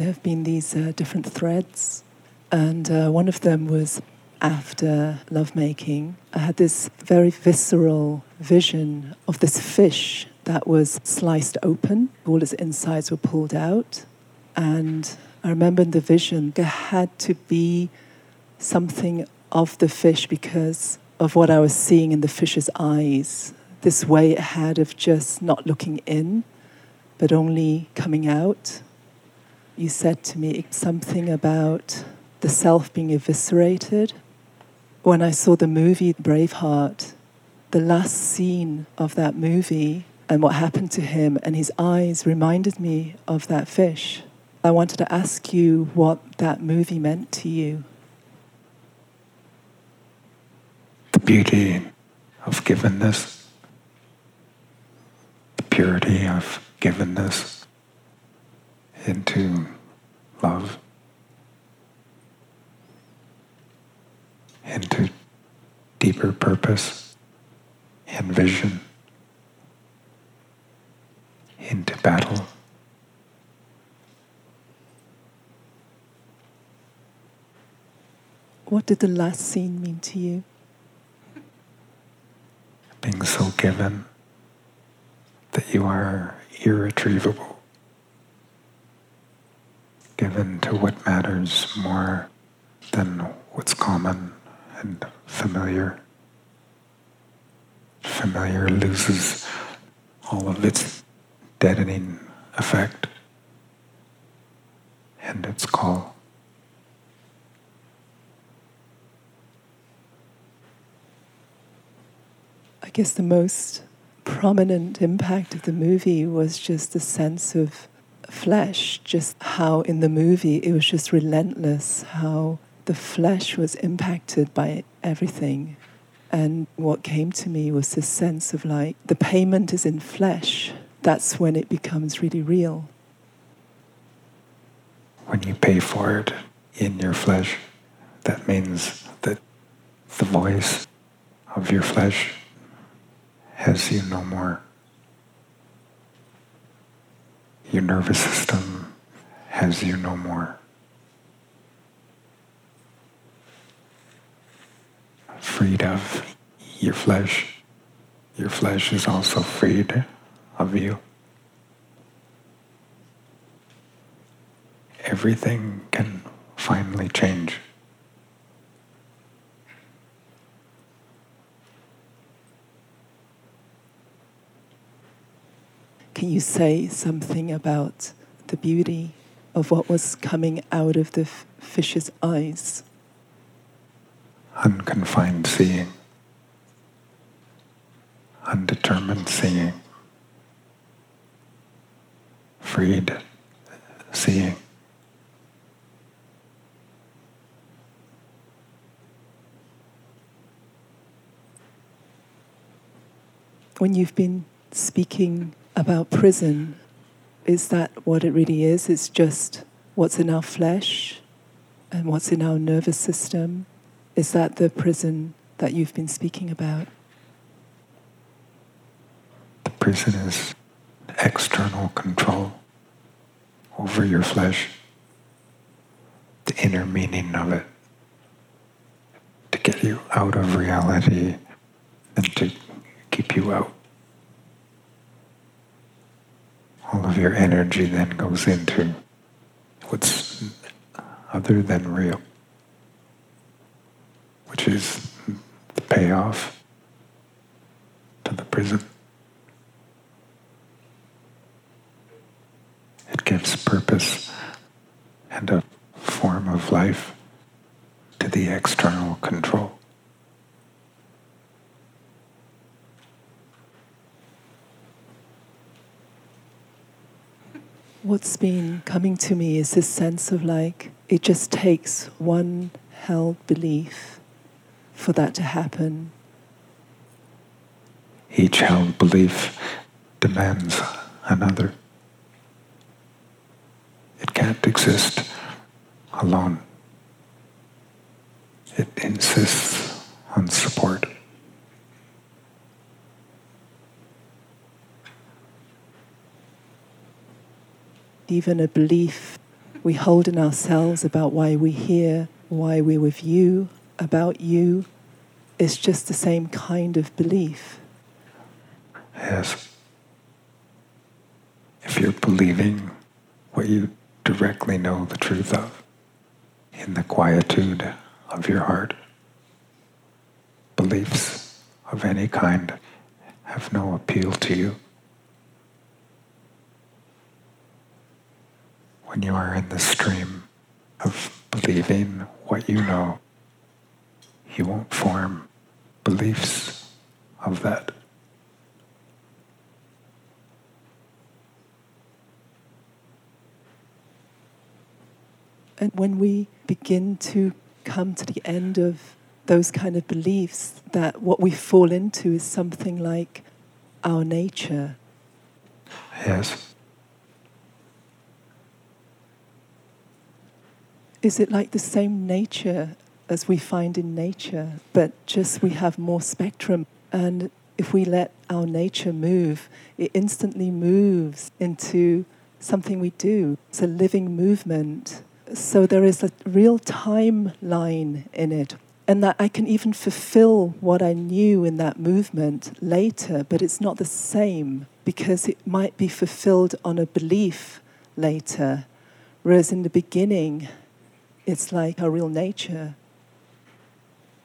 there have been these uh, different threads, and uh, one of them was after lovemaking. I had this very visceral vision of this fish that was sliced open, all its insides were pulled out, and I remember in the vision there had to be something of the fish because of what I was seeing in the fish's eyes. This way it had of just not looking in, but only coming out. You said to me something about the self being eviscerated. When I saw the movie Braveheart, the last scene of that movie and what happened to him and his eyes reminded me of that fish. I wanted to ask you what that movie meant to you. The beauty of givenness, the purity of givenness into love, into deeper purpose and vision, into battle. What did the last scene mean to you? Being so given that you are irretrievable, given to what matters more than what's common and familiar. Familiar loses all of its deadening effect and its call. I guess the most prominent impact of the movie was just the sense of flesh, just how in the movie it was just relentless, how the flesh was impacted by everything. And what came to me was this sense of like the payment is in flesh. That's when it becomes really real. When you pay for it in your flesh, that means that the voice of your flesh has you no more. Your nervous system has you no more. Freed of your flesh, your flesh is also freed of you. Everything can finally change. Can you say something about the beauty of what was coming out of the f- fish's eyes? Unconfined seeing, undetermined seeing, freed seeing. When you've been speaking about prison is that what it really is? It's just what's in our flesh and what's in our nervous system. Is that the prison that you've been speaking about? The prison is external control over your flesh, the inner meaning of it, to get you out of reality and to keep you out. All of your energy then goes into what's other than real, which is the payoff to the prison. It gives purpose and a form of life to the external control. What's been coming to me is this sense of like it just takes one held belief for that to happen. Each held belief demands another. It can't exist alone. It insists on support. Even a belief we hold in ourselves about why we're here, why we're with you, about you, is just the same kind of belief. Yes. If you're believing what you directly know the truth of in the quietude of your heart, beliefs of any kind have no appeal to you. When you are in the stream of believing what you know, you won't form beliefs of that. And when we begin to come to the end of those kind of beliefs, that what we fall into is something like our nature. Yes. Is it like the same nature as we find in nature, but just we have more spectrum? And if we let our nature move, it instantly moves into something we do. It's a living movement so there is a real timeline in it. And that I can even fulfill what I knew in that movement later, but it's not the same because it might be fulfilled on a belief later. Whereas in the beginning, it's like our real nature.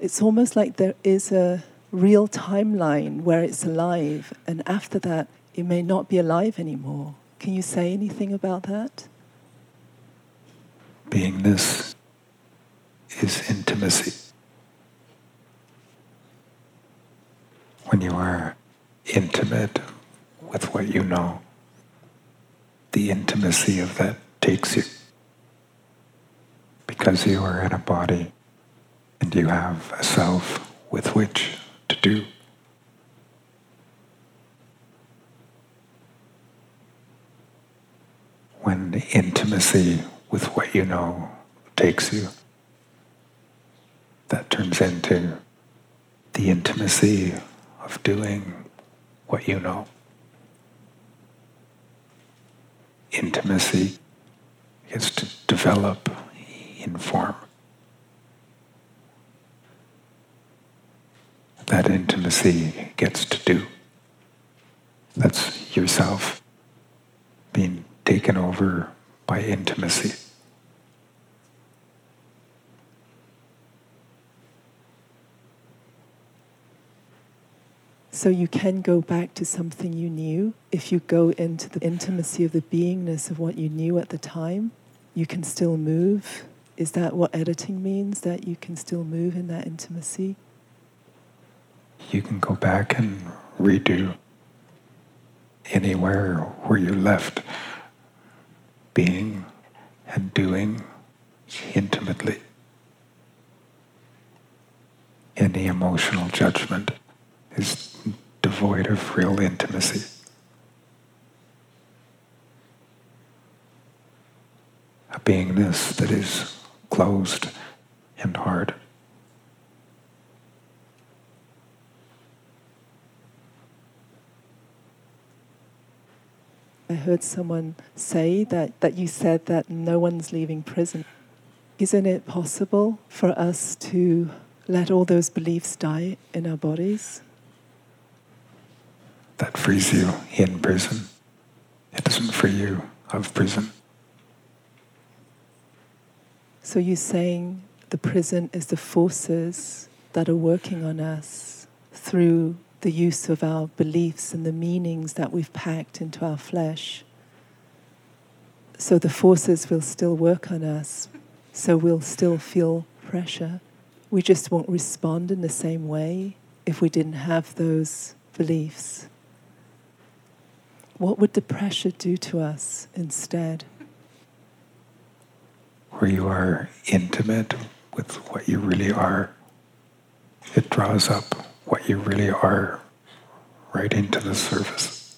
It's almost like there is a real timeline where it's alive, and after that, it may not be alive anymore. Can you say anything about that? beingness is intimacy. When you are intimate with what you know, the intimacy of that takes you. Because you are in a body and you have a self with which to do. When intimacy with what you know takes you. That turns into the intimacy of doing what you know. Intimacy gets to develop in form. That intimacy gets to do. That's yourself being taken over by intimacy. So you can go back to something you knew. If you go into the intimacy of the beingness of what you knew at the time, you can still move. Is that what editing means? That you can still move in that intimacy? You can go back and redo anywhere where you left being and doing intimately. Any emotional judgment is devoid of real intimacy. A beingness that is closed and hard. I heard someone say that, that you said that no one's leaving prison. Isn't it possible for us to let all those beliefs die in our bodies? That frees you in prison. It doesn't free you of prison. So you're saying the prison is the forces that are working on us through the use of our beliefs and the meanings that we've packed into our flesh. So the forces will still work on us, so we'll still feel pressure. We just won't respond in the same way if we didn't have those beliefs. What would the pressure do to us instead? Where you are intimate with what you really are, it draws up what you really are right into the surface.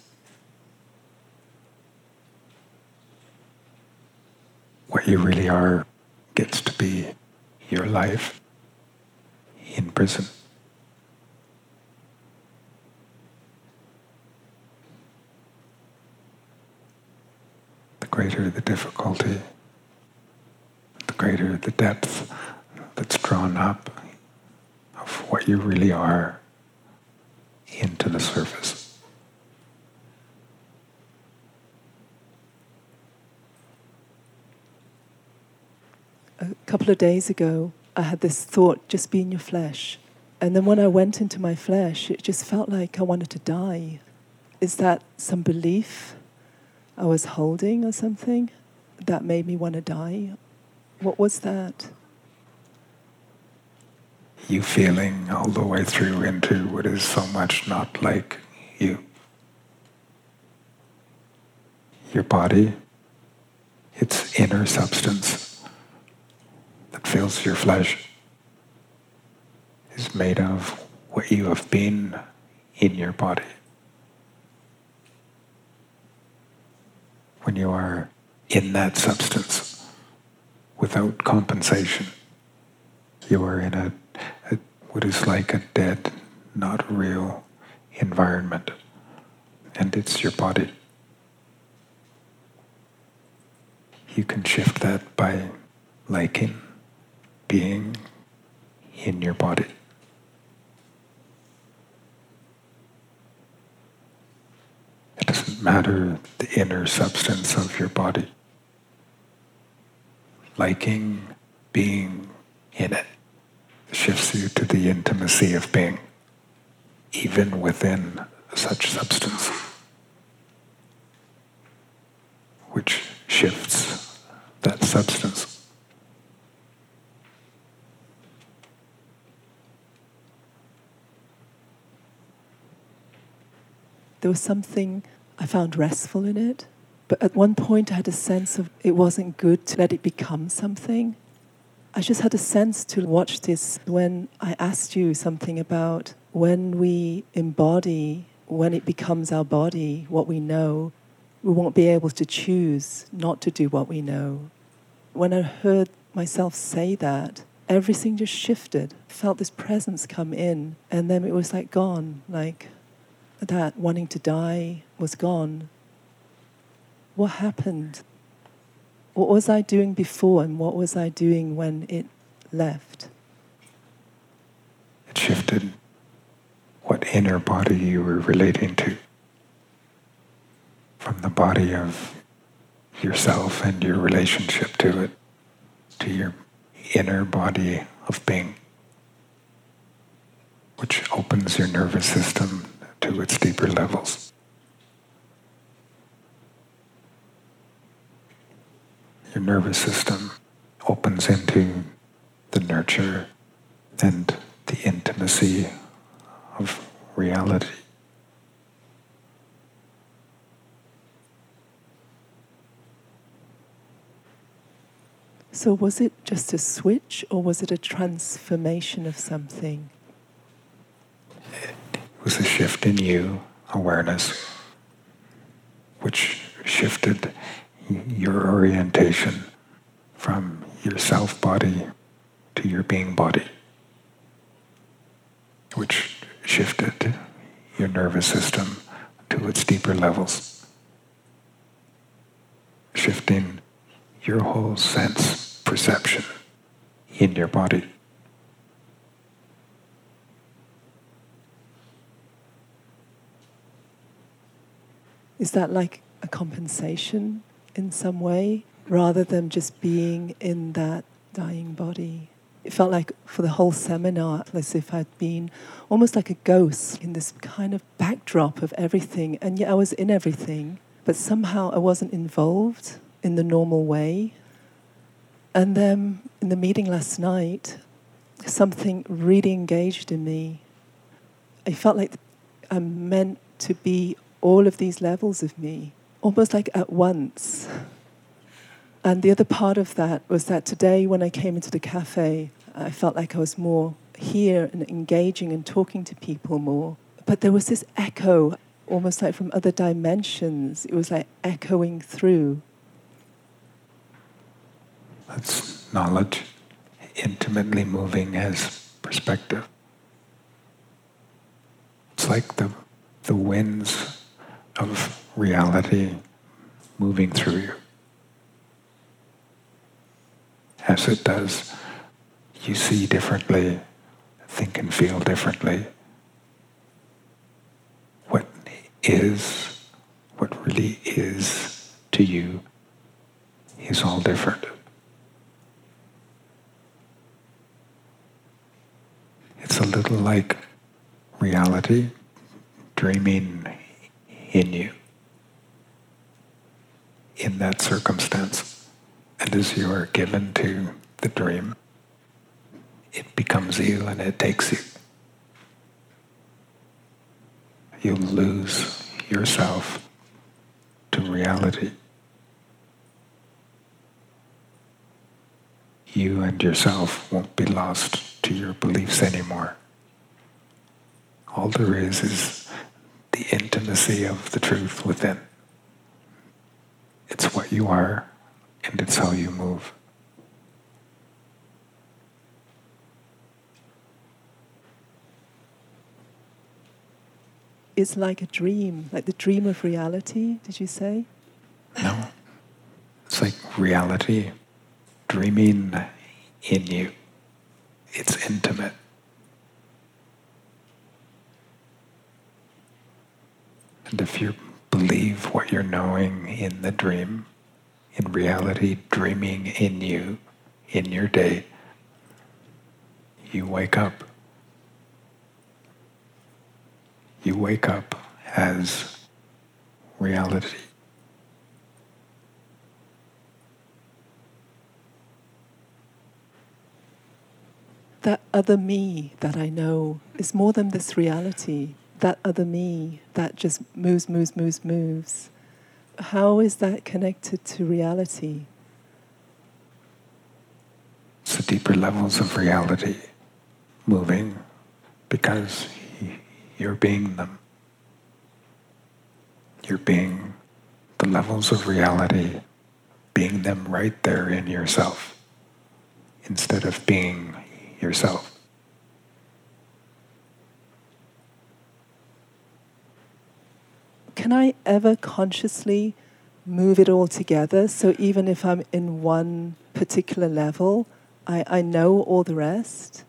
What you really are gets to be your life in prison. The greater the difficulty, greater the depth that's drawn up of what you really are into the surface. A couple of days ago, I had this thought just be in your flesh. And then when I went into my flesh, it just felt like I wanted to die. Is that some belief I was holding or something that made me want to die? What was that? You feeling all the way through into what is so much not like you. Your body, its inner substance that fills your flesh is made of what you have been in your body. When you are in that substance without compensation, you are in a, a what is like a dead, not real environment, and it's your body. You can shift that by liking being in your body. It doesn't matter the inner substance of your body. Liking being in it. Shifts you to the intimacy of being, even within such substance, which shifts that substance. There was something I found restful in it, but at one point I had a sense of it wasn't good to let it become something. I just had a sense to watch this when I asked you something about when we embody, when it becomes our body, what we know, we won't be able to choose not to do what we know. When I heard myself say that, everything just shifted. I felt this presence come in, and then it was like gone, like that wanting to die was gone. What happened? What was I doing before and what was I doing when it left? It shifted what inner body you were relating to from the body of yourself and your relationship to it to your inner body of being, which opens your nervous system to its deeper levels. Your nervous system opens into the nurture and the intimacy of reality. So, was it just a switch or was it a transformation of something? It was a shift in you, awareness, which shifted your orientation from your self body to your being body, which shifted your nervous system to its deeper levels, shifting your whole sense perception in your body. Is that like a compensation in some way rather than just being in that dying body? It felt like for the whole seminar, as if I'd been almost like a ghost in this kind of backdrop of everything, and yet I was in everything, but somehow I wasn't involved in the normal way. And then in the meeting last night, something really engaged in me. I felt like I'm meant to be all of these levels of me, almost like at once. And the other part of that was that today, when I came into the cafe, I felt like I was more here and engaging and talking to people more. But there was this echo, almost like from other dimensions. It was like echoing through. That's knowledge, intimately moving as perspective. It's like the, the winds of reality moving through you. as it does. You see differently, think and feel differently. What is, what really is to you, is all different. It's a little like reality dreaming in you in that circumstance. And as you are given to the dream, it becomes you and it takes you. You lose yourself to reality. You and yourself won't be lost to your beliefs anymore. All there is is the intimacy of the truth within. It's what you are, and it's how you move. It's like a dream, like the dream of reality, did you say? No. It's like reality dreaming in you. It's intimate. And if you believe what you're knowing in the dream, in reality, dreaming in you, in your day, you wake up. You wake up as reality. That other me that I know is more than this reality that other me that just moves, moves, moves, moves. How is that connected to reality? It's the deeper levels of reality moving because you're being them. You're being the levels of reality, being them right there in yourself instead of being yourself. Can I ever consciously move it all together? So even if I'm in one particular level, I, I know all the rest?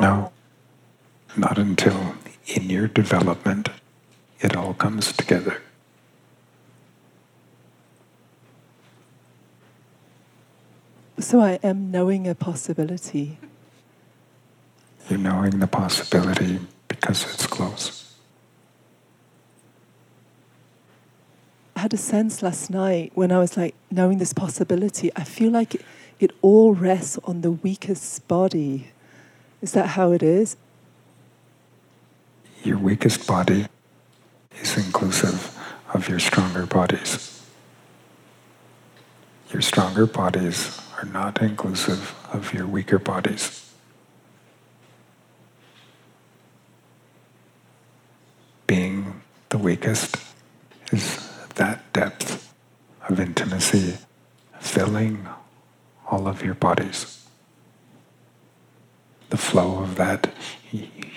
No, not until in your development it all comes together. So I am knowing a possibility. You're knowing the possibility because it's close. Had a sense last night when I was like knowing this possibility. I feel like it, it all rests on the weakest body. Is that how it is? Your weakest body is inclusive of your stronger bodies. Your stronger bodies are not inclusive of your weaker bodies. Being the weakest is of intimacy filling all of your bodies. The flow of that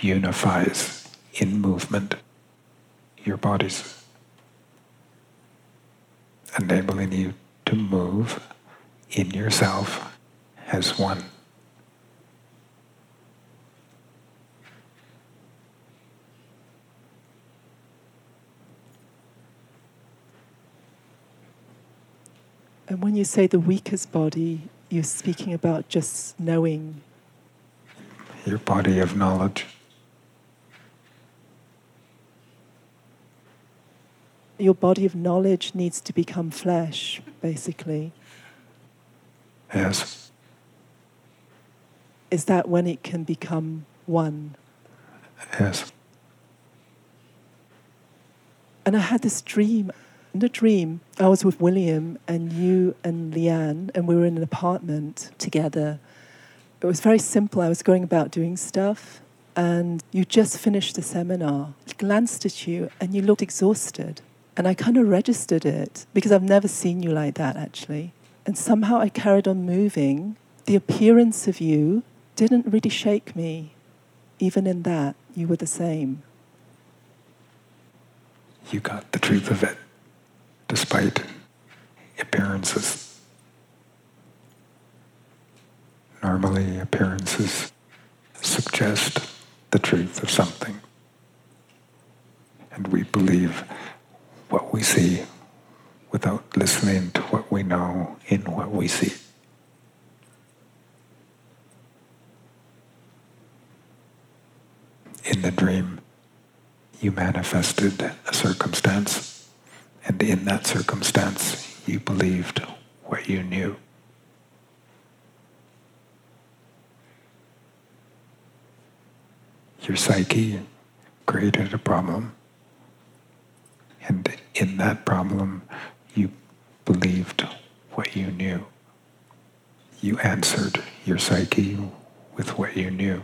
unifies in movement your bodies, enabling you to move in yourself as one. And when you say the weakest body, you're speaking about just knowing. Your body of knowledge. Your body of knowledge needs to become flesh, basically. Yes. Is that when it can become one? Yes. And I had this dream in a dream, I was with William and you and Leanne, and we were in an apartment together. It was very simple. I was going about doing stuff, and you just finished the seminar. I glanced at you, and you looked exhausted. And I kind of registered it because I've never seen you like that, actually. And somehow I carried on moving. The appearance of you didn't really shake me. Even in that, you were the same. You got the truth of it despite appearances. normally appearances suggest the truth of something. And we believe what we see without listening to what we know in what we see. In the dream, you manifested a circumstance, and in that circumstance, you believed what you knew. Your psyche created a problem, and in that problem, you believed what you knew. You answered your psyche with what you knew.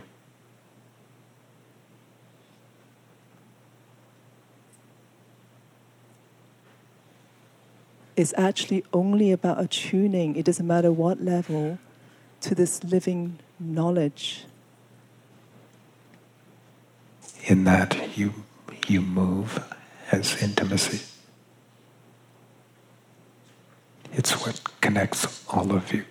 It's actually only about attuning, it doesn't matter what level, to this living knowledge. In that you, you move as intimacy. It's what connects all of you.